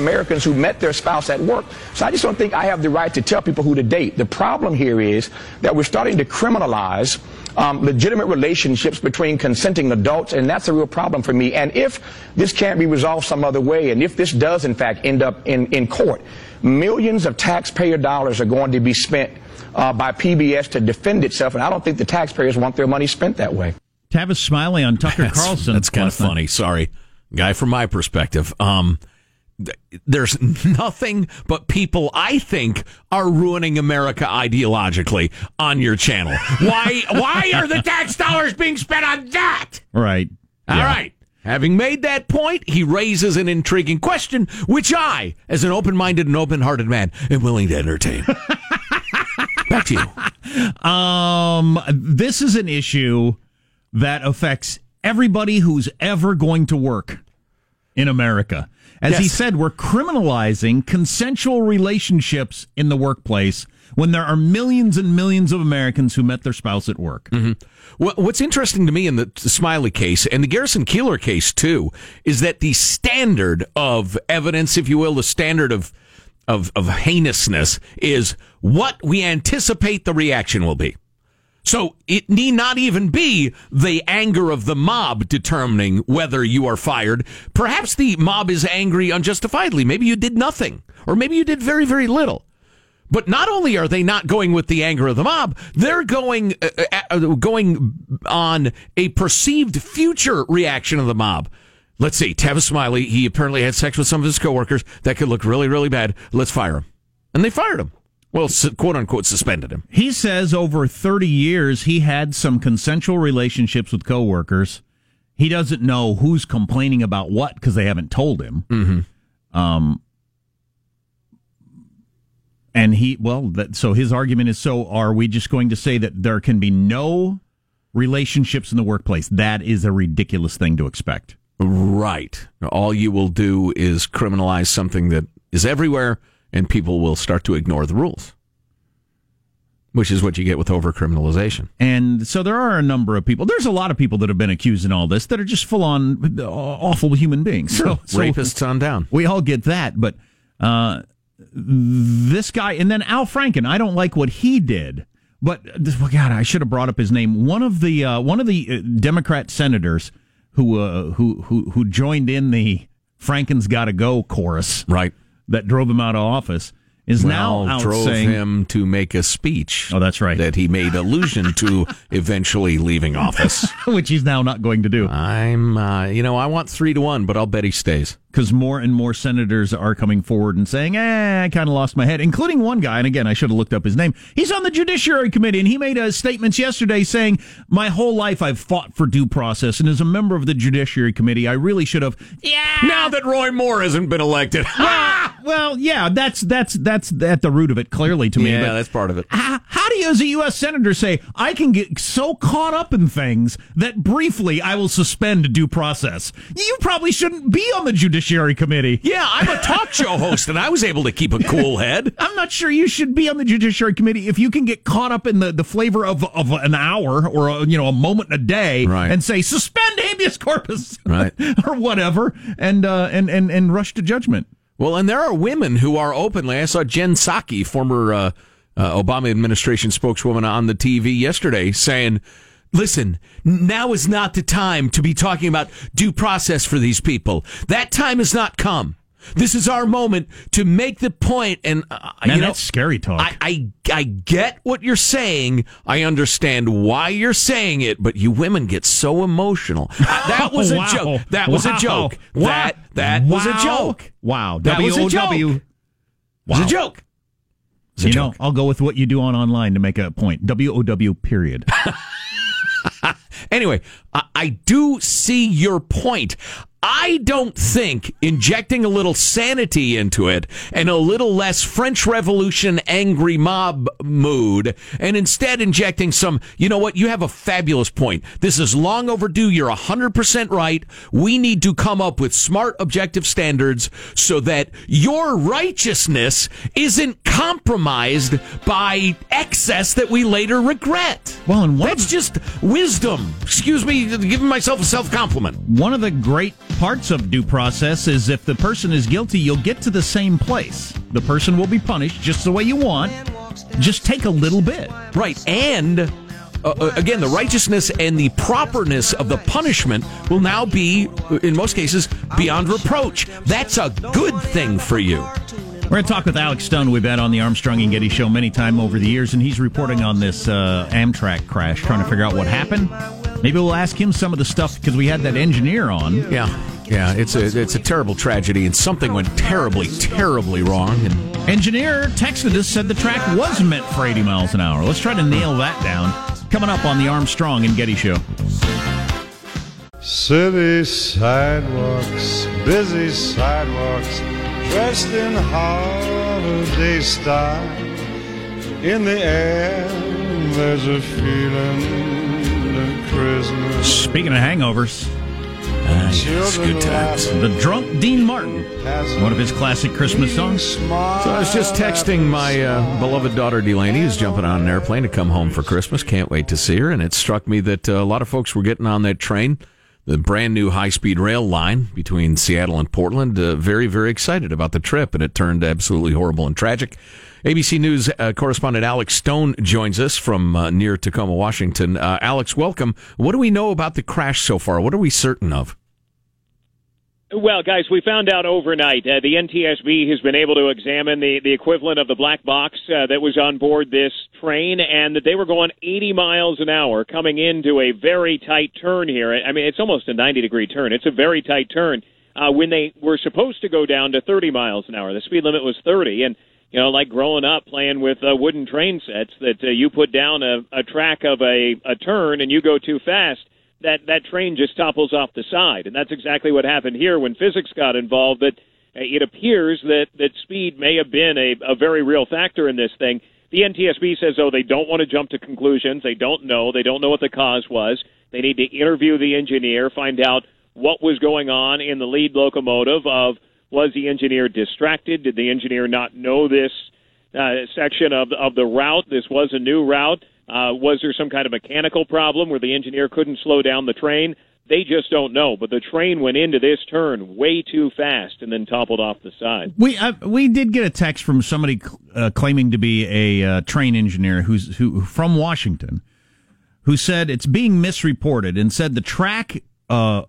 Americans who met their spouse at work. So I just don't think I have the right to tell people who to date. The problem here is that we're starting to criminalize um, legitimate relationships between consenting adults, and that's a real problem for me. And if this can't be resolved some other way, and if this does in fact end up in, in court, millions of taxpayer dollars are going to be spent uh, by PBS to defend itself, and I don't think the taxpayers want their money spent that way. Tavis Smiley on Tucker that's, Carlson. That's kind of funny. Sorry, guy. From my perspective, um, there's nothing but people I think are ruining America ideologically on your channel. Why? why are the tax dollars being spent on that? Right. All yeah. right. Having made that point, he raises an intriguing question, which I, as an open-minded and open-hearted man, am willing to entertain. Back to you. Um, this is an issue that affects everybody who's ever going to work in America. As yes. he said, we're criminalizing consensual relationships in the workplace when there are millions and millions of Americans who met their spouse at work. Mm-hmm. Well, what's interesting to me in the Smiley case and the Garrison Keillor case too is that the standard of evidence, if you will, the standard of of, of heinousness is what we anticipate the reaction will be. So it need not even be the anger of the mob determining whether you are fired. Perhaps the mob is angry unjustifiably. Maybe you did nothing, or maybe you did very, very little. But not only are they not going with the anger of the mob, they're going uh, uh, uh, going on a perceived future reaction of the mob. Let's see, Tavis Smiley, he apparently had sex with some of his coworkers. That could look really, really bad. Let's fire him. And they fired him. Well, quote unquote, suspended him. He says over 30 years he had some consensual relationships with coworkers. He doesn't know who's complaining about what because they haven't told him. Mm-hmm. Um, and he, well, that, so his argument is so are we just going to say that there can be no relationships in the workplace? That is a ridiculous thing to expect. Right. All you will do is criminalize something that is everywhere and people will start to ignore the rules. Which is what you get with overcriminalization. And so there are a number of people. There's a lot of people that have been accused in all this that are just full on uh, awful human beings. So, so rapists on down. We all get that, but uh, this guy, and then Al Franken. I don't like what he did, but well, God, I should have brought up his name. One of the uh, one of the uh, Democrat senators who uh, who who who joined in the Franken's got to go chorus, right? That drove him out of office is well, now drove saying, him to make a speech. Oh, that's right. That he made allusion to eventually leaving office, which he's now not going to do. I'm, uh, you know, I want three to one, but I'll bet he stays because more and more senators are coming forward and saying, eh, I kind of lost my head, including one guy. And again, I should have looked up his name. He's on the Judiciary Committee, and he made a statements yesterday saying, My whole life I've fought for due process. And as a member of the Judiciary Committee, I really should have. Yeah. Now that Roy Moore hasn't been elected. Well, yeah, that's that's that's at the root of it, clearly to me. Yeah, that's part of it. How, how do you, as a U.S. Senator, say, I can get so caught up in things that briefly I will suspend due process? You probably shouldn't be on the Judiciary Committee. Yeah, I'm a talk show host, and I was able to keep a cool head. I'm not sure you should be on the Judiciary Committee if you can get caught up in the, the flavor of, of an hour or a, you know a moment in a day right. and say suspend habeas corpus, right, or whatever, and uh, and and and rush to judgment. Well, and there are women who are openly. I saw Jen Psaki, former uh, uh, Obama administration spokeswoman, on the TV yesterday saying Listen, now is not the time to be talking about due process for these people. That time has not come. This is our moment to make the point, and uh, Man, you know, that's scary talk. I, I, I get what you're saying. I understand why you're saying it, but you women get so emotional. That was wow. a joke. That was wow. a joke. Wow. That that wow. was a joke. Wow. That was a joke. W-O-W. Wow. Was a joke. Was a you joke. know, I'll go with what you do on online to make a point. W O W. Period. Anyway, I, I do see your point. I don't think injecting a little sanity into it and a little less French Revolution angry mob mood and instead injecting some, you know what, you have a fabulous point. This is long overdue. You're 100% right. We need to come up with smart objective standards so that your righteousness isn't compromised by excess that we later regret. Well, and that's just wisdom. Excuse me, giving myself a self compliment. One of the great parts of due process is if the person is guilty, you'll get to the same place. The person will be punished just the way you want. Just take a little bit. Right. And uh, uh again, the righteousness and the properness of the punishment will now be, in most cases, beyond reproach. That's a good thing for you. We're going to talk with Alex Stone. We've had on the Armstrong and Getty show many times over the years, and he's reporting on this uh, Amtrak crash, trying to figure out what happened. Maybe we'll ask him some of the stuff because we had that engineer on. Yeah, yeah, it's a it's a terrible tragedy, and something went terribly, terribly wrong. And engineer texted us said the track was meant for 80 miles an hour. Let's try to nail that down. Coming up on the Armstrong and Getty show. City sidewalks, busy sidewalks dressed in holiday style. In the air, there's a feeling of Christmas. Speaking of hangovers, uh, good times. The Drunk Dean Martin, one of his classic Christmas songs. So I was just texting my uh, beloved daughter Delaney, who's jumping on an airplane to come home for Christmas. Can't wait to see her. And it struck me that uh, a lot of folks were getting on that train the brand new high speed rail line between Seattle and Portland. Uh, very, very excited about the trip, and it turned absolutely horrible and tragic. ABC News uh, correspondent Alex Stone joins us from uh, near Tacoma, Washington. Uh, Alex, welcome. What do we know about the crash so far? What are we certain of? Well, guys, we found out overnight. Uh, the NTSB has been able to examine the, the equivalent of the black box uh, that was on board this train, and that they were going 80 miles an hour coming into a very tight turn here. I mean, it's almost a 90 degree turn. It's a very tight turn. Uh, when they were supposed to go down to 30 miles an hour, the speed limit was 30, and you know, like growing up playing with uh, wooden train sets, that uh, you put down a, a track of a, a turn and you go too fast that that train just topples off the side, and that's exactly what happened here when physics got involved. That uh, it appears that that speed may have been a, a very real factor in this thing. The NTSB says, oh, they don't want to jump to conclusions. They don't know. They don't know what the cause was. They need to interview the engineer, find out what was going on in the lead locomotive. Of was the engineer distracted? Did the engineer not know this uh, section of of the route? This was a new route. Uh, was there some kind of mechanical problem where the engineer couldn't slow down the train? They just don't know. But the train went into this turn way too fast and then toppled off the side. We uh, we did get a text from somebody uh, claiming to be a uh, train engineer who's who from Washington, who said it's being misreported and said the track uh,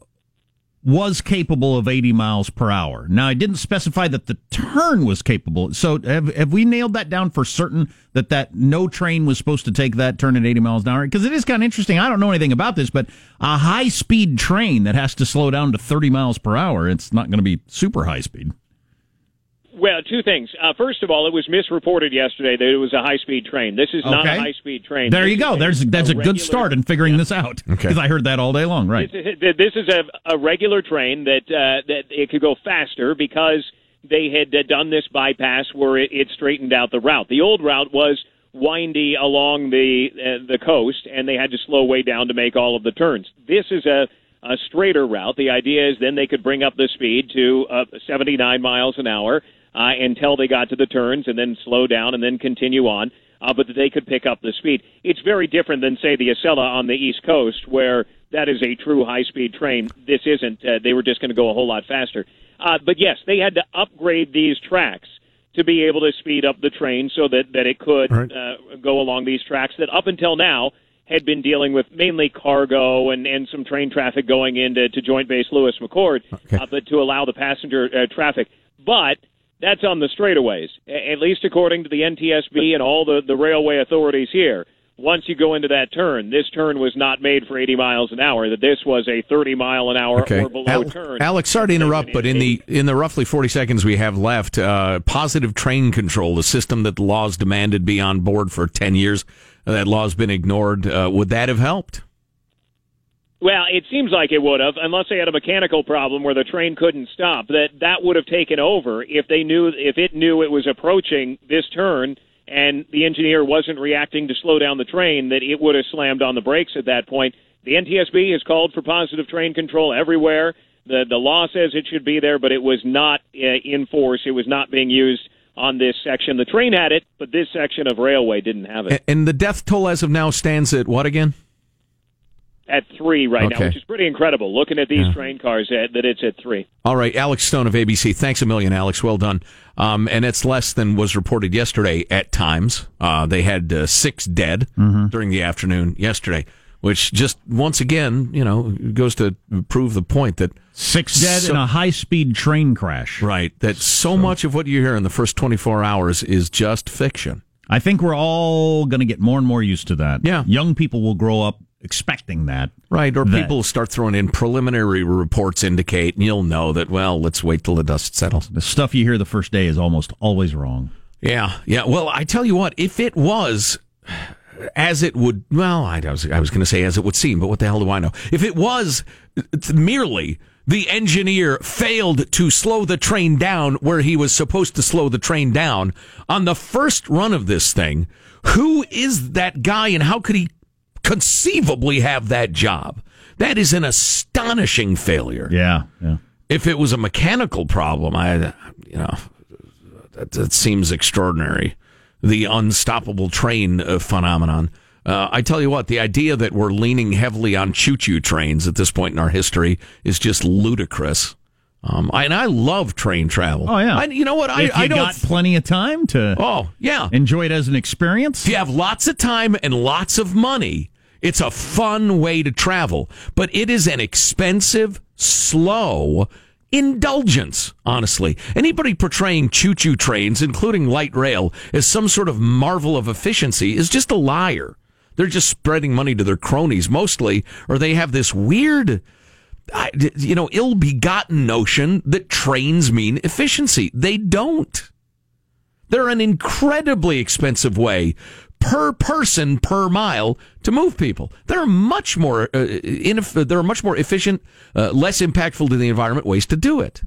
was capable of 80 miles per hour. Now, I didn't specify that the turn was capable. So, have, have we nailed that down for certain that that no train was supposed to take that turn at 80 miles an hour? Because it is kind of interesting. I don't know anything about this, but a high speed train that has to slow down to 30 miles per hour, it's not going to be super high speed. Well, two things. Uh, first of all, it was misreported yesterday that it was a high-speed train. This is okay. not a high-speed train. There this you go. There's that's a, a regular, good start in figuring yeah. this out because okay. I heard that all day long. Right. This, this is a, a regular train that uh, that it could go faster because they had uh, done this bypass where it, it straightened out the route. The old route was windy along the uh, the coast, and they had to slow way down to make all of the turns. This is a a straighter route. The idea is then they could bring up the speed to uh, 79 miles an hour uh, until they got to the turns and then slow down and then continue on. Uh, but that they could pick up the speed. It's very different than, say, the Acela on the East Coast, where that is a true high speed train. This isn't. Uh, they were just going to go a whole lot faster. Uh, but yes, they had to upgrade these tracks to be able to speed up the train so that, that it could right. uh, go along these tracks that up until now had been dealing with mainly cargo and, and some train traffic going into to Joint Base Lewis McChord, okay. uh, but to allow the passenger uh, traffic. But that's on the straightaways, at least according to the NTSB and all the, the railway authorities here. Once you go into that turn, this turn was not made for 80 miles an hour. That this was a 30 mile an hour okay. or below Al- turn. Alex, sorry to interrupt, but in the in the roughly 40 seconds we have left, uh, positive train control, the system that the laws demanded be on board for 10 years, uh, that law's been ignored. Uh, would that have helped? Well, it seems like it would have, unless they had a mechanical problem where the train couldn't stop. That that would have taken over if they knew if it knew it was approaching this turn and the engineer wasn't reacting to slow down the train. That it would have slammed on the brakes at that point. The NTSB has called for positive train control everywhere. The the law says it should be there, but it was not uh, in force. It was not being used on this section. The train had it, but this section of railway didn't have it. And the death toll as of now stands at what again? At three right Okay. now, which is pretty incredible. Looking at these Yeah. train cars, uh, that it's at three. All right, Alex Stone of ABC. Thanks a million, Alex. Well done. Um, and it's less than was reported yesterday at times. Uh, they had uh, six dead during the afternoon yesterday, which just once again, you know, goes to prove the point that Six dead So- in a high speed train crash. right that so, much of what you hear in the first twenty four hours is just fiction. I think we're all going to get more and more used to that. Yeah. Young people will grow up expecting that. Right, or That- people start throwing in preliminary reports indicate, and you'll know that. Well, let's wait till the dust settles. The stuff you hear the first day is almost always wrong. Yeah, yeah. Well, I tell you what, if it was as it would, well, I was I was going to say as it would seem, but what the hell do I know? If it was merely the engineer failed to slow the train down where he was supposed to slow the train down on the first run of this thing, who is that guy and how could he conceivably have that job? That is an astonishing failure. Yeah. Yeah. If it was a mechanical problem, I, you know, that, that seems extraordinary. The unstoppable train uh, phenomenon. Uh, I tell you what, the idea that we're leaning heavily on choo-choo trains at this point in our history is just ludicrous. Um, I, and I love train travel. Oh, yeah. I, you know what? I, if you I don't. got plenty of time to oh, yeah. enjoy it as an experience. If you have lots of time and lots of money, it's a fun way to travel. But it is an expensive, slow indulgence, honestly. Anybody portraying choo choo trains, including light rail, as some sort of marvel of efficiency is just a liar. They're just spreading money to their cronies mostly, or they have this weird. You know, ill begotten notion that trains mean efficiency. They don't. They're an incredibly expensive way per person per mile to move people. They're much more uh, ineff- they're much more efficient, uh, less impactful to the environment ways to do it.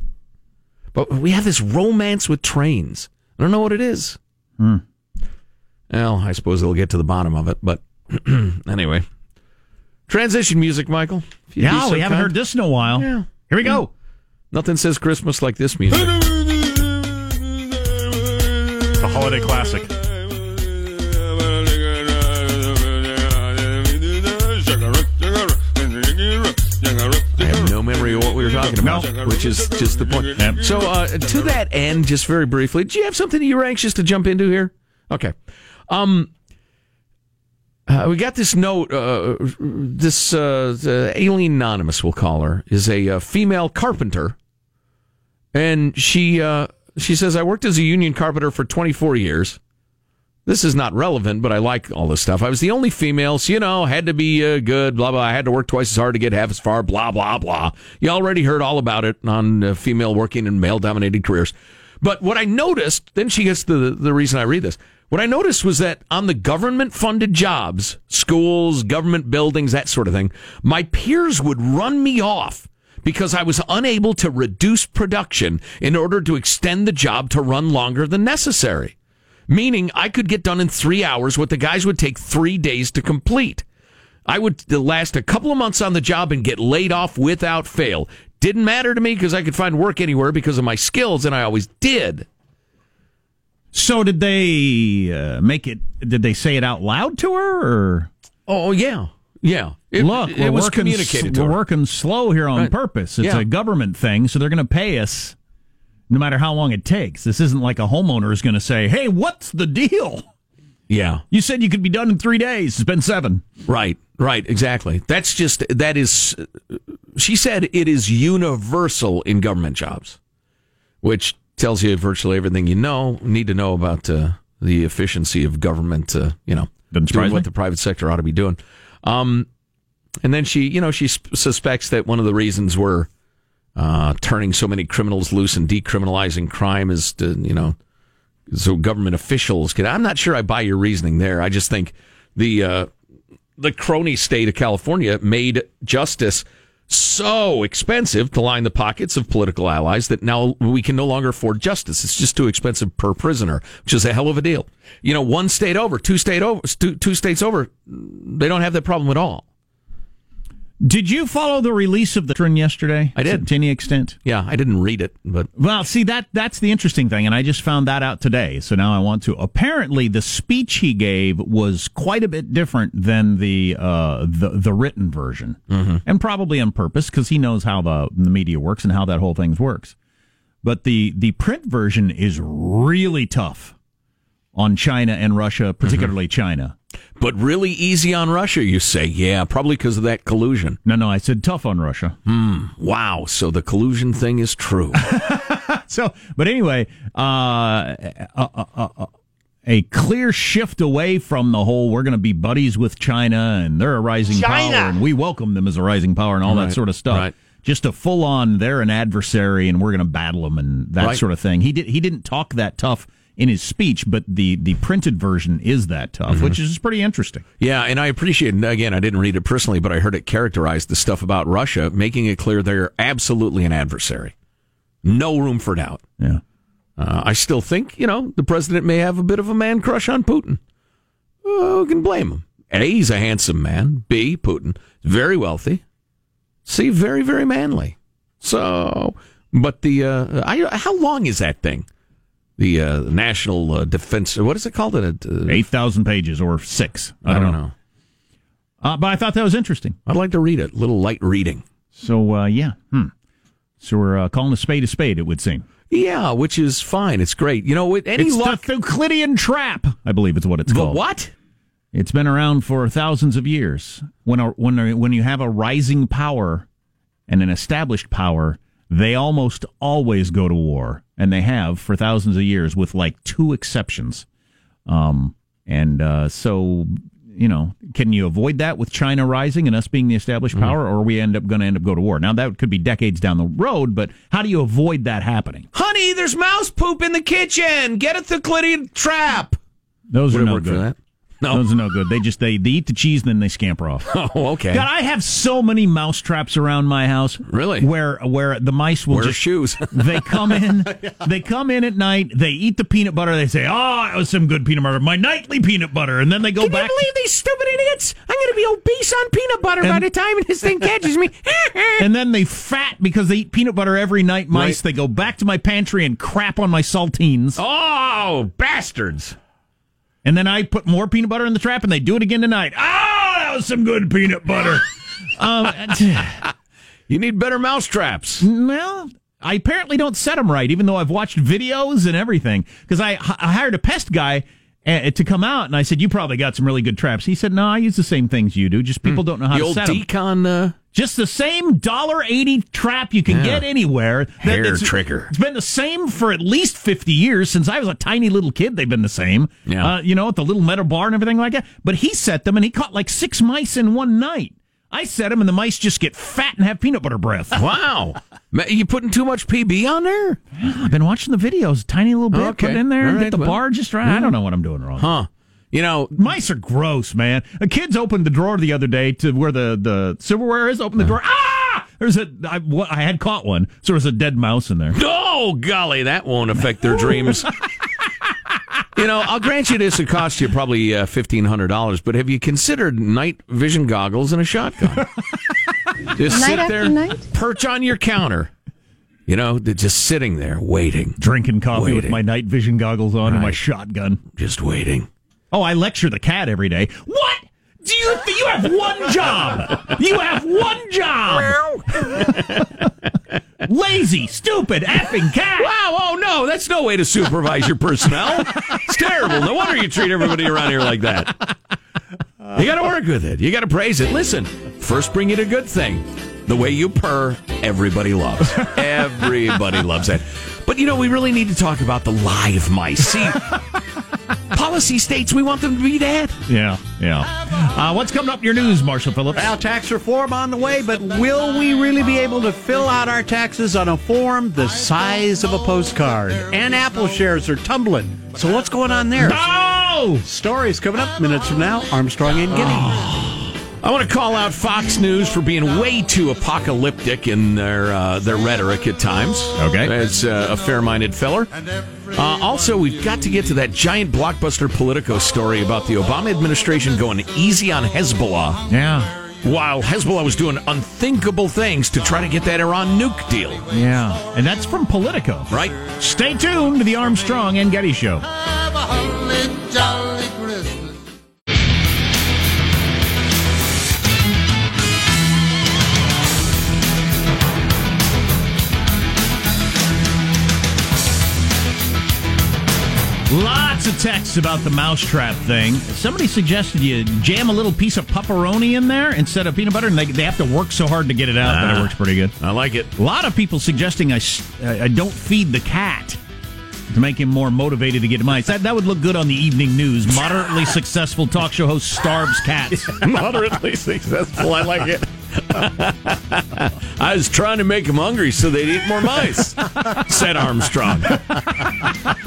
But we have this romance with trains. I don't know what it is. Well, I suppose they'll get to the bottom of it. But anyway, transition music, Michael. If you'd be Yeah, so we haven't kind. heard this in a while. Yeah. Here we go. Nothing says Christmas like this music. The holiday classic. Of what we were talking about, which is just the point. Yep. So, uh, to that end, just very briefly, do you have something you were anxious to jump into here? Okay. Um, uh, we got this note. Uh, this uh, Aileen Anonymous, we'll call her, is a uh, female carpenter, and she uh, she says, "I worked as a union carpenter for 24 years." This is not relevant, but I like all this stuff. I was the only female, so you know, had to be uh, good, blah, blah. I had to work twice as hard to get half as far, blah, blah, blah. You already heard all about it on uh, female working in male dominated careers. But what I noticed, then she gets the, the reason I read this. What I noticed was that on the government funded jobs, schools, government buildings, that sort of thing, my peers would run me off because I was unable to reduce production in order to extend the job to run longer than necessary meaning I could get done in three hours what the guys would take three days to complete. I would last a couple of months on the job and get laid off without fail. Didn't matter to me because I could find work anywhere because of my skills, and I always did. So did they uh, make it? Did they say it out loud to her, or Oh yeah, yeah. It, look, it we're was working, communicated s- to we're her. working slow here on Right. purpose. It's Yeah. a government thing, so they're going to pay us no matter how long it takes. This isn't like a homeowner is going to say, "Hey, what's the deal? Yeah, You said you could be done in three days. It's been seven. right, right, exactly. That's just that is. She said it is universal in government jobs, which tells you virtually everything you know need to know about uh, the efficiency of government. Uh, you know, doing what the private sector ought to be doing. Um, and then she, you know, she sp- suspects that one of the reasons we're uh, turning so many criminals loose and decriminalizing crime is to, you know, so government officials can. I'm not sure I buy your reasoning there. I just think the uh, the crony state of California made justice so expensive to line the pockets of political allies that now we can no longer afford justice. It's just too expensive per prisoner, which is a hell of a deal. You know, one state over, two state over, two, two states over, they don't have that problem at all. Did you follow the release of the trend yesterday? I did. To any extent? Yeah, I didn't read it, but Well, see that that's the interesting thing, and I just found that out today. So now I want to. Apparently, the speech he gave was quite a bit different than the uh, the the written version, mm-hmm. and probably on purpose because he knows how the the media works and how that whole thing works. But the the print version is really tough on China and Russia, particularly mm-hmm. China. But really easy on Russia, you say? Yeah, probably because of that collusion. No, no, I said tough on Russia. Hmm. Wow. So the collusion thing is true. so, but anyway, uh, uh, uh, uh, a clear shift away from the whole we're going to be buddies with China and they're a rising China. power and we welcome them as a rising power and all right. that sort of stuff. Right. Just a full on they're an adversary and we're going to battle them and that right. sort of thing. He did he didn't talk that tough in his speech, but the the printed version is that tough, mm-hmm. which is pretty interesting. Yeah, and I appreciate. Again, I didn't read it personally, but I heard it characterize the stuff about Russia, making it clear they're absolutely an adversary, no room for doubt. Yeah, uh, I still think you know the president may have a bit of a man crush on Putin. Who can blame him? A, he's a handsome man. B, Putin very wealthy. C, very very manly. So, but the uh, I, how long is that thing? The uh, National uh, Defense. What is it called? It uh, eight thousand pages or six. I, I don't, know. know. Uh, but I thought that was interesting. I'd like to read it. A little light reading. So uh, yeah, hmm. So we're uh, calling a spade a spade. It would seem. Yeah, which is fine. It's great. You know, with any it's luck, the Thucydidean trap. I believe it's what it's the called. What? It's been around for thousands of years. When a, when when you have a rising power and an established power, they almost always go to war, and they have for thousands of years, with like two exceptions. Um, and uh, so, you know, can you avoid that with China rising and us being the established mm-hmm. power, mm. or are we end up going to end up go to war? Now that could be decades down the road, but how do you avoid that happening? Honey, there's mouse poop in the kitchen. Get a Thucydidean trap. Those Would are no good. No. Those are no good. They just they, they eat the cheese and then they scamper off. Oh, okay. God, I have so many mouse traps around my house. Really? Where where the mice will Wear just shoes. they come in. They come in at night. They eat the peanut butter. They say, "Oh, it was some good peanut butter. My nightly peanut butter." And then they go Can back. Can you believe these stupid idiots? I'm going to be obese on peanut butter and, by the time this thing catches me. and then they fat because they eat peanut butter every night. Mice. Right. They go back to my pantry and crap on my saltines. Oh, bastards! And then I put more peanut butter in the trap, and they do it again tonight. Oh, that was some good peanut butter. um, you need better mouse traps. Well, I apparently don't set them right, even though I've watched videos and everything. Because I, I hired a pest guy uh, to come out, and I said, "You probably got some really good traps." He said, "No, I use the same things you do. Just people mm. don't know how the to set them." Decon, uh, just the same dollar eighty trap you can yeah. get anywhere. Hair it's, trigger. It's been the same for at least fifty years since I was a tiny little kid. They've been the same. Yeah. Uh, you know, at the little metal bar and everything like that. But he set them, and he caught like six mice in one night. I set them, and the mice just get fat and have peanut butter breath. Wow. you putting too much PB on there? I've been watching the videos, tiny little bit, okay. put in there, right, get the well, bar just right. I don't know what I'm doing wrong. Huh. You know, mice are gross, man. A kid's opened the drawer the other day to where the, the silverware is. Open the drawer. Ah! There's a. I, I had caught one, so there's a dead mouse in there. Oh golly, that won't affect their dreams. you know, I'll grant you this. It cost you probably uh, fifteen hundred dollars, but have you considered night vision goggles and a shotgun? just night sit there, night? perch on your counter. You know, just sitting there waiting, drinking coffee waiting. with my night vision goggles on right. and my shotgun, just waiting. Oh, I lecture the cat every day. What? Do you th- you have one job? You have one job. Lazy, stupid, effing cat. Wow, oh no, that's no way to supervise your personnel. It's terrible. No wonder you treat everybody around here like that. You got to work with it. You got to praise it. Listen, first bring it a good thing. The way you purr, everybody loves. Everybody loves it. But you know, we really need to talk about the live mice. See, policy states we want them to be dead. Yeah, yeah. Uh, what's coming up in your news, Marshall Phillips? Well, tax reform on the way, but will we really be able to fill out our taxes on a form the size of a postcard? And Apple shares are tumbling. So what's going on there? No! Stories coming up minutes from now. Armstrong and Getty. Oh. I want to call out Fox News for being way too apocalyptic in their uh, their rhetoric at times. Okay, as uh, a fair-minded feller. Uh, also, we've got to get to that giant blockbuster Politico story about the Obama administration going easy on Hezbollah. Yeah. while Hezbollah was doing unthinkable things to try to get that Iran nuke deal. Yeah. And that's from Politico. Right. Stay tuned to the Armstrong and Getty Show. Lots of texts about the mousetrap thing. Somebody suggested you jam a little piece of pepperoni in there instead of peanut butter, and they, they have to work so hard to get it out that it Ah. works pretty good. I like it. A lot of people suggesting I, I don't feed the cat to make him more motivated to get mice. That, that would look good on the evening news. Moderately successful talk show host starves cats. Moderately successful. I like it. I was trying to make them hungry so they'd eat more mice, said Armstrong.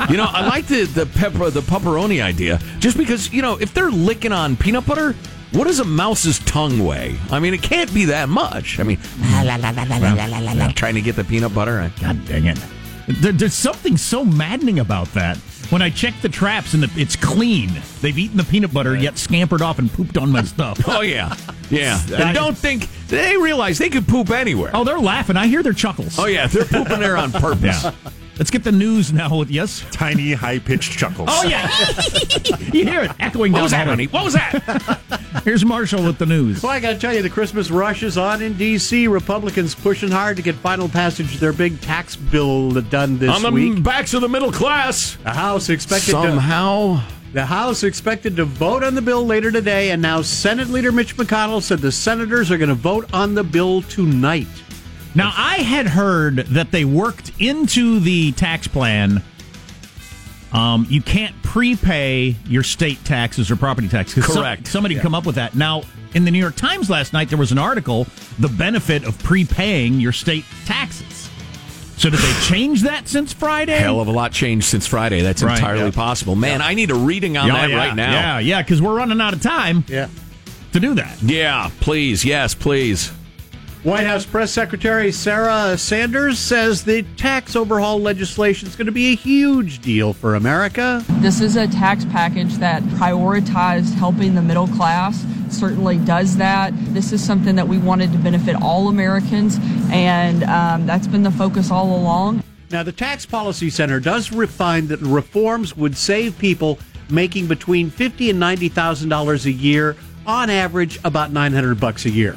you know, I like the the pepper the pepperoni idea just because you know if they're licking on peanut butter. What does a mouse's tongue weigh? I mean, it can't be that much. I mean, trying to get the peanut butter. God dang it. There, there's something so maddening about that. When I check the traps and the, it's clean, they've eaten the peanut butter, yet scampered off and pooped on my stuff. Oh yeah, yeah. And don't think they realize they could poop anywhere. Oh, they're laughing. I hear their chuckles. Oh yeah, they're pooping there on purpose. Yeah. Let's get the news now with yes. Tiny, high pitched chuckles. Oh yeah. you hear it echoing What down was the that, honey? What was that? Here's Marshall with the news. Well, I got to tell you, the Christmas rush is on in D.C. Republicans pushing hard to get final passage of their big tax bill done this on the week. backs of the middle class. The House expected to, Somehow. the House expected to vote on the bill later today, and now Senate Leader Mitch McConnell said the senators are going to vote on the bill tonight. Now, I had heard that they worked into the tax plan. Um, you can't prepay your state taxes or property taxes. 'Cause some- Correct. somebody come up with that. Now, in the New York Times last night, there was an article: the benefit of prepaying your state taxes. So, did they change that since Friday? Hell of a lot changed since Friday. That's Right, entirely yeah. possible. Man, I need a reading on Yeah, that yeah, right now. Yeah, yeah, because we're running out of time Yeah. to do that. Yeah, please. Yes, please. White House Press Secretary Sarah Sanders says the tax overhaul legislation is going to be a huge deal for America. This is a tax package that prioritized helping the middle class, certainly does that. This is something that we wanted to benefit all Americans, and um, that's been the focus all along. Now, the Tax Policy Center does refine that reforms would save people making between fifty and ninety thousand dollars a year, on average, about nine hundred bucks a year,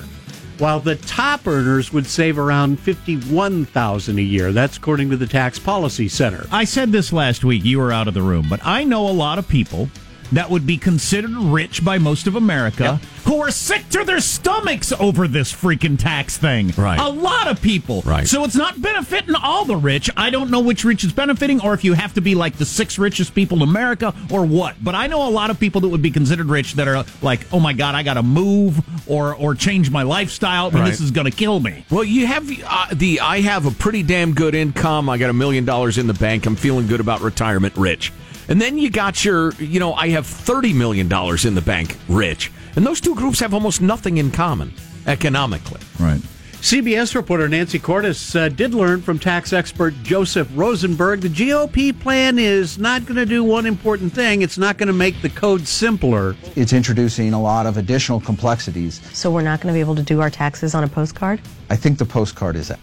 while the top earners would save around fifty-one thousand a year. That's according to the Tax Policy Center. I said this last week. You were out of the room, but I know a lot of people that would be considered rich by most of America who are sick to their stomachs over this freaking tax thing. Right. A lot of people. Right. So it's not benefiting all the rich. I don't know which rich is benefiting or if you have to be like the six richest people in America or what. But I know a lot of people that would be considered rich that are like, oh my God, I got to move or, or change my lifestyle and this Right. is going to kill me. Well, you have uh, the I have a pretty damn good income. I got a million dollars in the bank. I'm feeling good about retirement, rich. And then you got your, you know, I have $30 million in the bank, rich. And those two groups have almost nothing in common economically. Right. CBS reporter Nancy Cordes uh, did learn from tax expert Joseph Rosenberg the GOP plan is not going to do one important thing. It's not going to make the code simpler. It's introducing a lot of additional complexities. So we're not going to be able to do our taxes on a postcard? I think the postcard is out.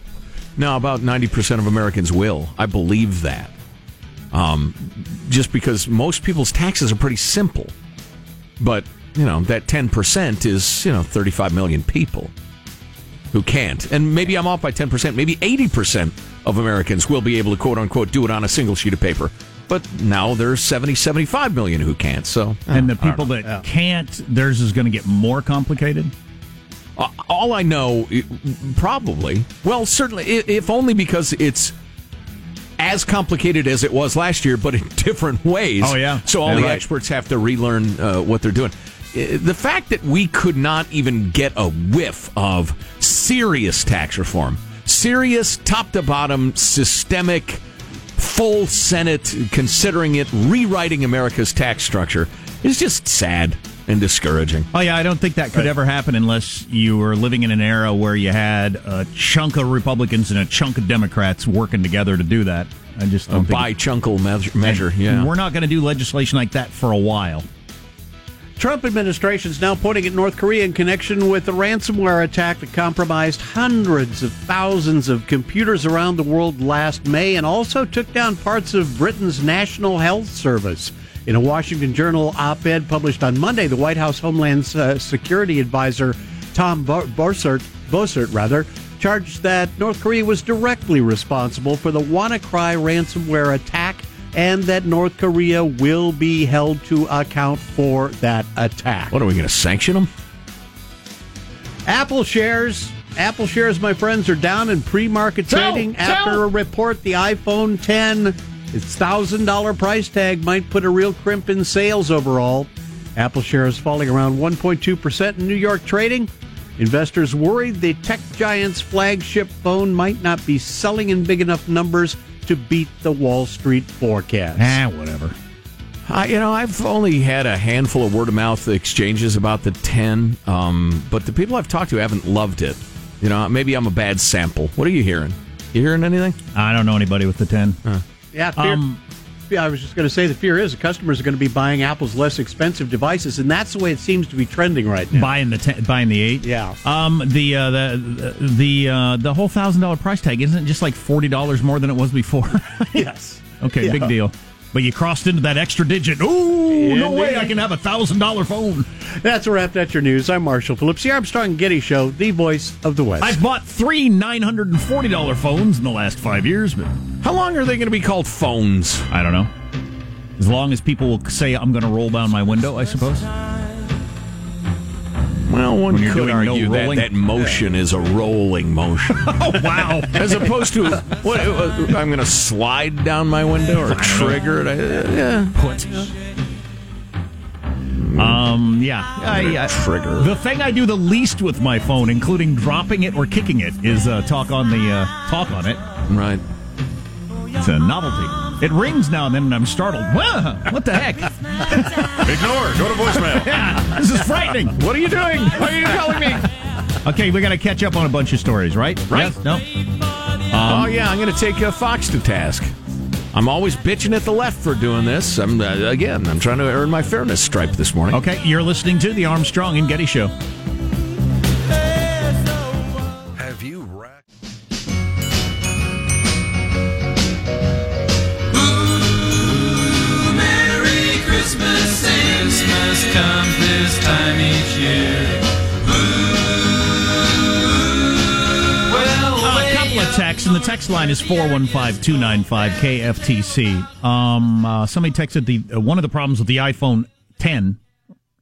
Now, about 90% of Americans will. I believe that. Um, just because most people's taxes are pretty simple. But, you know, that 10% is, you know, 35 million people who can't. And maybe I'm off by 10%. Maybe 80% of Americans will be able to, quote unquote, do it on a single sheet of paper. But now there's 70, 75 million who can't. So, And the people that can't, theirs is going to get more complicated. Uh, all I know, probably, well, certainly, if only because it's as complicated as it was last year, but in different ways. Oh, yeah. So all Yeah, the right. experts have to relearn uh, what they're doing. The fact that we could not even get a whiff of serious tax reform, serious top to bottom, systemic, full Senate considering it, rewriting America's tax structure, is just sad and discouraging. Oh yeah, I don't think that could ever happen unless you were living in an era where you had a chunk of Republicans and a chunk of Democrats working together to do that. I just A don't think by chunkle measure, measure yeah. we're not going to do legislation like that for a while. Trump administration is now pointing at North Korea in connection with the ransomware attack that compromised hundreds of thousands of computers around the world last May and also took down parts of Britain's National Health Service. In a Washington Journal op ed published on Monday, the White House Homeland uh, Security Advisor Tom Bossert, Bossert rather, charged that North Korea was directly responsible for the WannaCry ransomware attack and that North Korea will be held to account for that attack. What are we going to sanction them? Apple shares, Apple shares, my friends, are down in pre-market trading sell. after a report the iPhone 10, its thousand dollar price tag, might put a real crimp in sales overall. Apple shares falling around 1.2 percent in New York trading. Investors worried the tech giant's flagship phone might not be selling in big enough numbers to beat the Wall Street forecast. Ah, whatever. I, you know, I've only had a handful of word of mouth exchanges about the 10, um, but the people I've talked to haven't loved it. You know, maybe I'm a bad sample. What are you hearing? You hearing anything? I don't know anybody with the 10. Yeah, fear, Um, yeah, I was just going to say the fear is the customers are going to be buying Apple's less expensive devices, and that's the way it seems to be trending right now. Buying the ten, buying the eight, Yeah. Um, the uh, the the uh, the whole thousand dollar price tag isn't it just like forty dollars more than it was before. yes. okay, Yeah. big deal. But you crossed into that extra digit. Ooh, no way! I can have a thousand dollar phone. That's a wrap. That's your news. I'm Marshall Phillips, the Armstrong and Getty Show, the voice of the West. I've bought three nine hundred and forty dollar phones in the last five years, but How long are they going to be called phones? I don't know. As long as people will say I'm going to roll down my window, I suppose. Well, one When you're could doing no argue that that motion is a rolling motion. Oh wow! As opposed to, what, uh, I'm going to slide down my window or trigger it. I- yeah. Put. Um. Yeah. I, I, Trigger. The thing I do the least with my phone, including dropping it or kicking it, is uh, talk on the uh, talk on it. Right. It's a novelty. It rings now and then, and I'm startled. What the heck? Ignore. Go to voicemail. Yeah, this is frightening. What are you doing? Why are you calling me? Okay, we got to catch up on a bunch of stories, right? Right. Yes? No. oh, yeah, I'm going to take uh, Fox to task. I'm always bitching at the left for doing this. I'm uh, again. I'm trying to earn my fairness stripe this morning. Okay, you're listening to the Armstrong and Getty Show. Comes this time each year. Well, a couple of texts, and the text line is 415-295-KFTC. Um, uh, somebody texted the uh, one of the problems with the iPhone 10,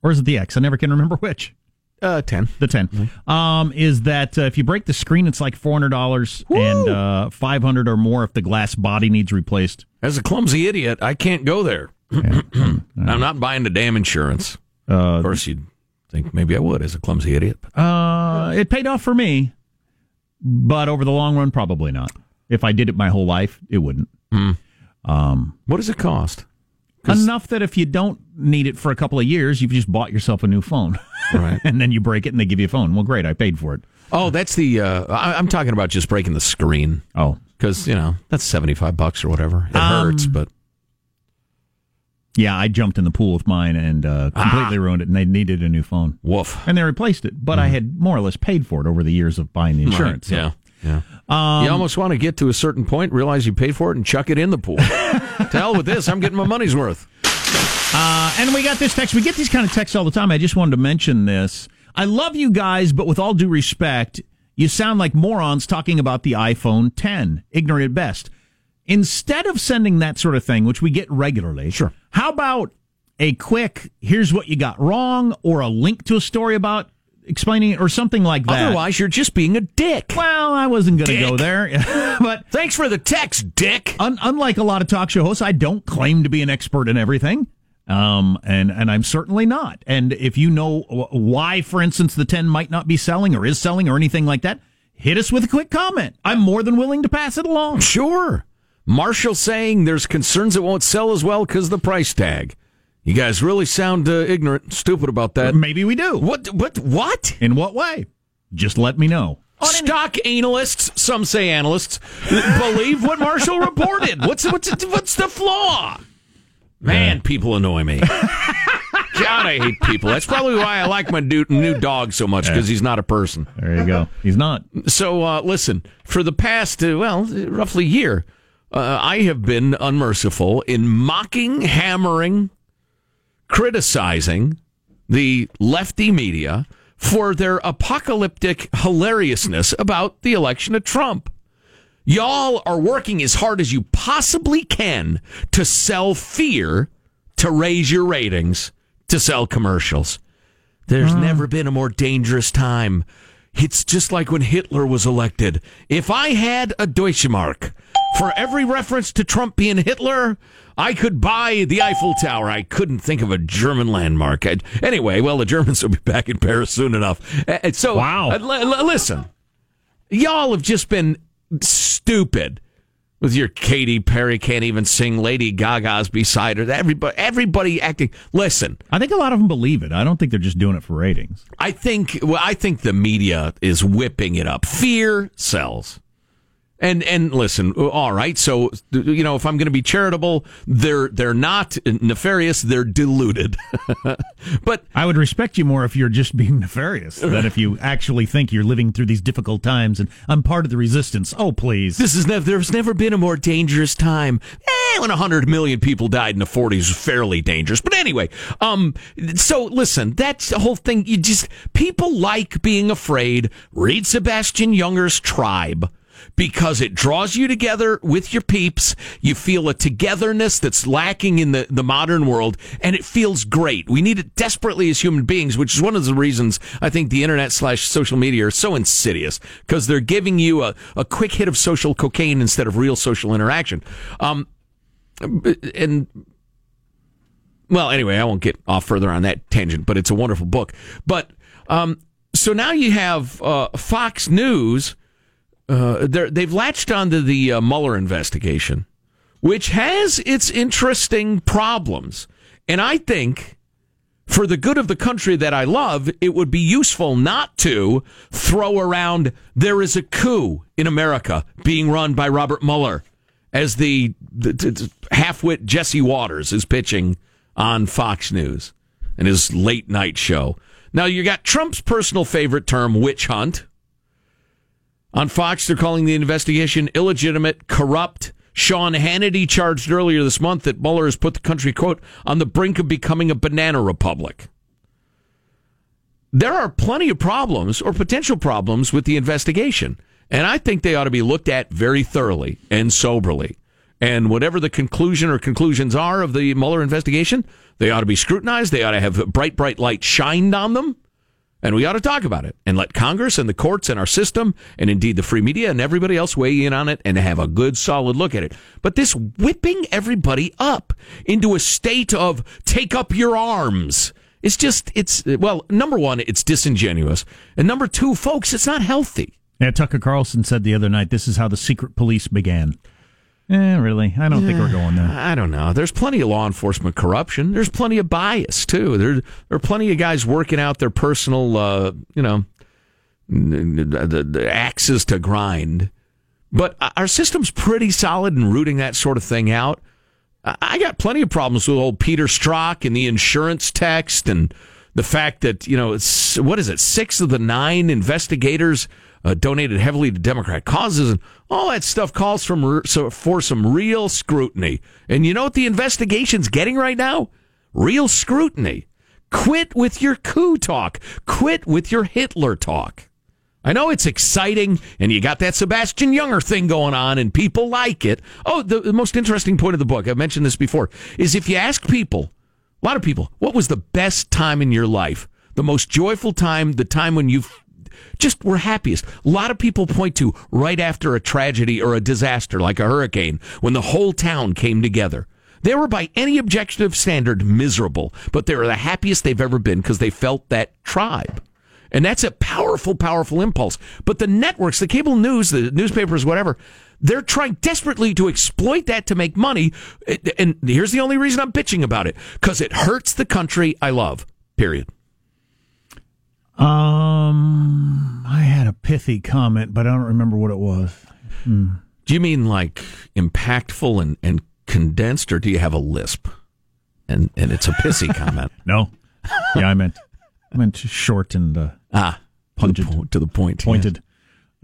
or is it the X? I never can remember which. Uh, ten. The 10 um, is that uh, if you break the screen, it's like four hundred dollars, and uh, five hundred or more if the glass body needs replaced. As a clumsy idiot, I can't go there. I'm not buying the damn insurance. Uh, Of course, you'd think maybe I would as a clumsy idiot. Uh, it paid off for me, but over the long run, probably not. If I did it my whole life, it wouldn't. Um, what does it cost? Enough that if you don't need it for a couple of years, you've just bought yourself a new phone. Right. and then you break it and they give you a phone. Well, great, I paid for it. Oh, that's the. Uh, I, I'm talking about just breaking the screen. Oh, because you know that's seventy five bucks or whatever. It Um, hurts, but Yeah, I jumped in the pool with mine and uh, completely ruined it, and they needed a new phone. woof. And they replaced it, but I had more or less paid for it over the years of buying the insurance. Right, so- Yeah, yeah. you almost want to get to a certain point, realize you paid for it, and chuck it in the pool. to hell with this. I'm getting my money's worth. Uh, and we got this text. We get these kind of texts all the time. I just wanted to mention this. I love you guys, but with all due respect, you sound like morons talking about the iPhone 10, ignorant at best. Instead of sending that sort of thing, which we get regularly, Sure. How about a quick "here's what you got wrong" or a link to a story about explaining it, or something like that? Otherwise, you're just being a dick. well, I wasn't going to go there, but Thanks for the text, dick. Un- unlike a lot of talk show hosts, I don't claim to be an expert in everything. Um, and, and I'm certainly not. And if you know why, for instance, the 10 might not be selling or is selling or anything like that, hit us with a quick comment. I'm more than willing to pass it along. Sure. Marshall saying there's concerns it won't sell as well because the price tag. You guys really sound uh, ignorant, and stupid about that. Maybe we do. What? What? What? In what way? Just let me know. Stock analysts, some say analysts, believe what Marshall reported. What's what's what's the flaw? Man, people annoy me. God, I hate people. That's probably why I like my new, new dog so much because he's not a person. There you go. He's not. So, uh, listen, for the past, uh, well, roughly year, uh, I have been unmerciful in mocking, hammering, criticizing the lefty media for their apocalyptic hilariousness about the election of Trump. Y'all are working as hard as you possibly can to sell fear, to raise your ratings, to sell commercials. There's never been a more dangerous time. It's just like when Hitler was elected. If I had a Deutschmark for every reference to Trump being Hitler, I could buy the Eiffel Tower. I couldn't think of a German landmark. I'd- anyway, well, the Germans will be back in Paris soon enough. Uh, So, Wow. uh, li- li- listen, y'all have just been stupid with your Katy Perry can't even sing Lady Gaga's beside her. Everybody, everybody acting. Listen, I think a lot of them believe it. I don't think they're just doing it for ratings. I think well, I think the media is whipping it up. Fear sells. And and listen, all right. So you know, if I'm going to be charitable, they're they're not nefarious. They're deluded. but I would respect you more if you're just being nefarious than if you actually think you're living through these difficult times and I'm part of the resistance. Oh, please. this is never. There's never been a more dangerous time. Eh, when hundred million people died in the 40s was fairly dangerous. But anyway, um, so listen, that's the whole thing. You just people like being afraid. Read Sebastian Junger's Tribe. Because it draws you together with your peeps. You feel a togetherness that's lacking in the, the modern world, and it feels great. We need it desperately as human beings, which is one of the reasons I think the internet slash social media are so insidious because they're giving you a, a quick hit of social cocaine instead of real social interaction. Um, and well, anyway, I won't get off further on that tangent, but it's a wonderful book. But um, so now you have uh, Fox News. Uh, they've latched onto the uh, Mueller investigation, which has its interesting problems. And I think, for the good of the country that I love, it would be useful not to throw around there is a coup in America being run by Robert Mueller, as the, the, the half-wit Jesse Watters is pitching on Fox News and his late night show. Now you got Trump's personal favorite term, witch hunt. On Fox, they're calling the investigation illegitimate, corrupt. Sean Hannity charged earlier this month that Mueller has put the country, quote, on the brink of becoming a banana republic. There are plenty of problems or potential problems with the investigation, and I think they ought to be looked at very thoroughly and soberly. And whatever the conclusion or conclusions are of the Mueller investigation, they ought to be scrutinized. They ought to have bright, bright light shined on them. And we ought to talk about it and let Congress and the courts and our system and indeed the free media and everybody else weigh in on it and have a good solid look at it. But this whipping everybody up into a state of take up your arms. It's just, it's, well, number one, it's disingenuous. And number two, folks, it's not healthy. Yeah, Tucker Carlson said the other night, this is how the secret police began. Eh, really? I don't think we're going there. I don't know. There's plenty of law enforcement corruption. There's plenty of bias too. There, there are plenty of guys working out their personal, uh, you know, the, the, axes to grind. But our system's pretty solid in rooting that sort of thing out. I I got plenty of problems with old Peter Strzok and the insurance text and the fact that you know it's what is it six of the nine investigators uh, donated heavily to Democrat causes and all that stuff calls from so for some real scrutiny. And you know what the investigation's getting right now? Real scrutiny. Quit with your coup talk. Quit with your Hitler talk. I know it's exciting, and you got that Sebastian Junger thing going on, and people like it. Oh, the, the most interesting point of the book, I've mentioned this before, is if you ask people, a lot of people, what was the best time in your life? The most joyful time, the time when you just were happiest. A lot of people point to right after a tragedy or a disaster like a hurricane when the whole town came together. They were, by any objective standard, miserable, but they were the happiest they've ever been because they felt that tribe. And that's a powerful, powerful impulse. But the networks, the cable news, the newspapers, whatever, they're trying desperately to exploit that to make money. And here's the only reason I'm bitching about it because it hurts the country I love, period. Um, I had a pithy comment, but I don't remember what it was. Hmm. Do you mean like impactful and, and condensed, or do you have a lisp? And and it's a pissy comment. No, yeah, I meant I meant short and uh, ah pungent to the, po- to the point. yeah.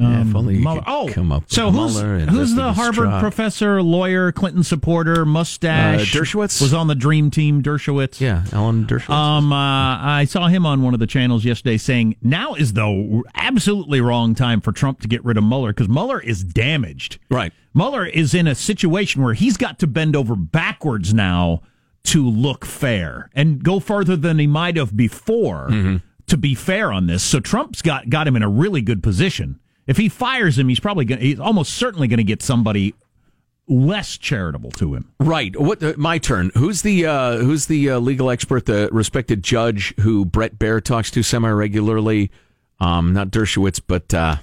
Pointed. Yeah, if only you Mueller- oh, come up so who's who's the Harvard professor, lawyer, Clinton supporter, mustache? Uh, Dershowitz? was on the Dream Team. Dershowitz. Yeah, Alan Dershowitz. Um, uh, I saw him on one of the channels yesterday saying now is the absolutely wrong time for Trump to get rid of Mueller because Mueller is damaged. right. Mueller is in a situation where he's got to bend over backwards now to look fair and go further than he might have before Mm-hmm. to be fair on this. So Trump's got got him in a really good position. If he fires him, he's probably going he's almost certainly going to get somebody less charitable to him. Right. What? Uh, my turn. Who's the uh, Who's the uh, legal expert, the respected judge who Bret Baier talks to semi regularly? Um, not Dershowitz, but uh,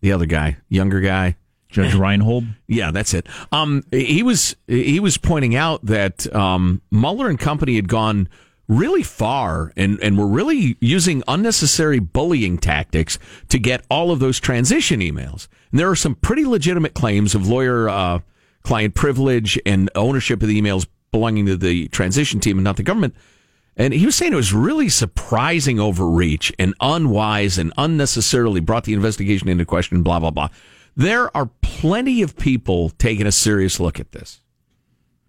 the other guy, younger guy. Judge Reinhold. Yeah, that's it. Um, he was he was pointing out that um, Mueller and company had gone really far and and were really using unnecessary bullying tactics to get all of those transition emails. And there are some pretty legitimate claims of lawyer uh, client privilege and ownership of the emails belonging to the transition team and not the government. And he was saying it was really surprising overreach and unwise and unnecessarily brought the investigation into question, blah, blah, blah. There are plenty of people taking a serious look at this.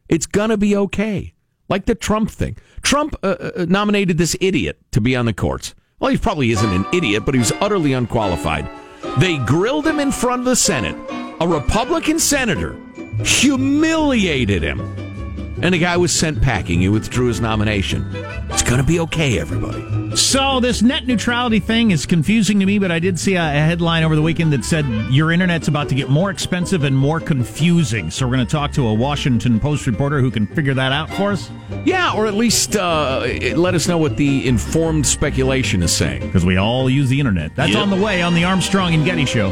It's going to be okay. Like the Trump thing. Trump uh, uh, nominated this idiot to be on the courts. Well, he probably isn't an idiot, but he was utterly unqualified. They grilled him in front of the Senate. A Republican senator humiliated him. And the guy was sent packing. He withdrew his nomination. It's going to be okay, everybody. So this net neutrality thing is confusing to me, but I did see a, headline over the weekend that said your internet's about to get more expensive and more confusing. So we're going to talk to a Washington Post reporter who can figure that out for us Yeah, or at least uh, let us know what the informed speculation is saying. because we all use the internet. That's Yep. on the way on the Armstrong and Getty show.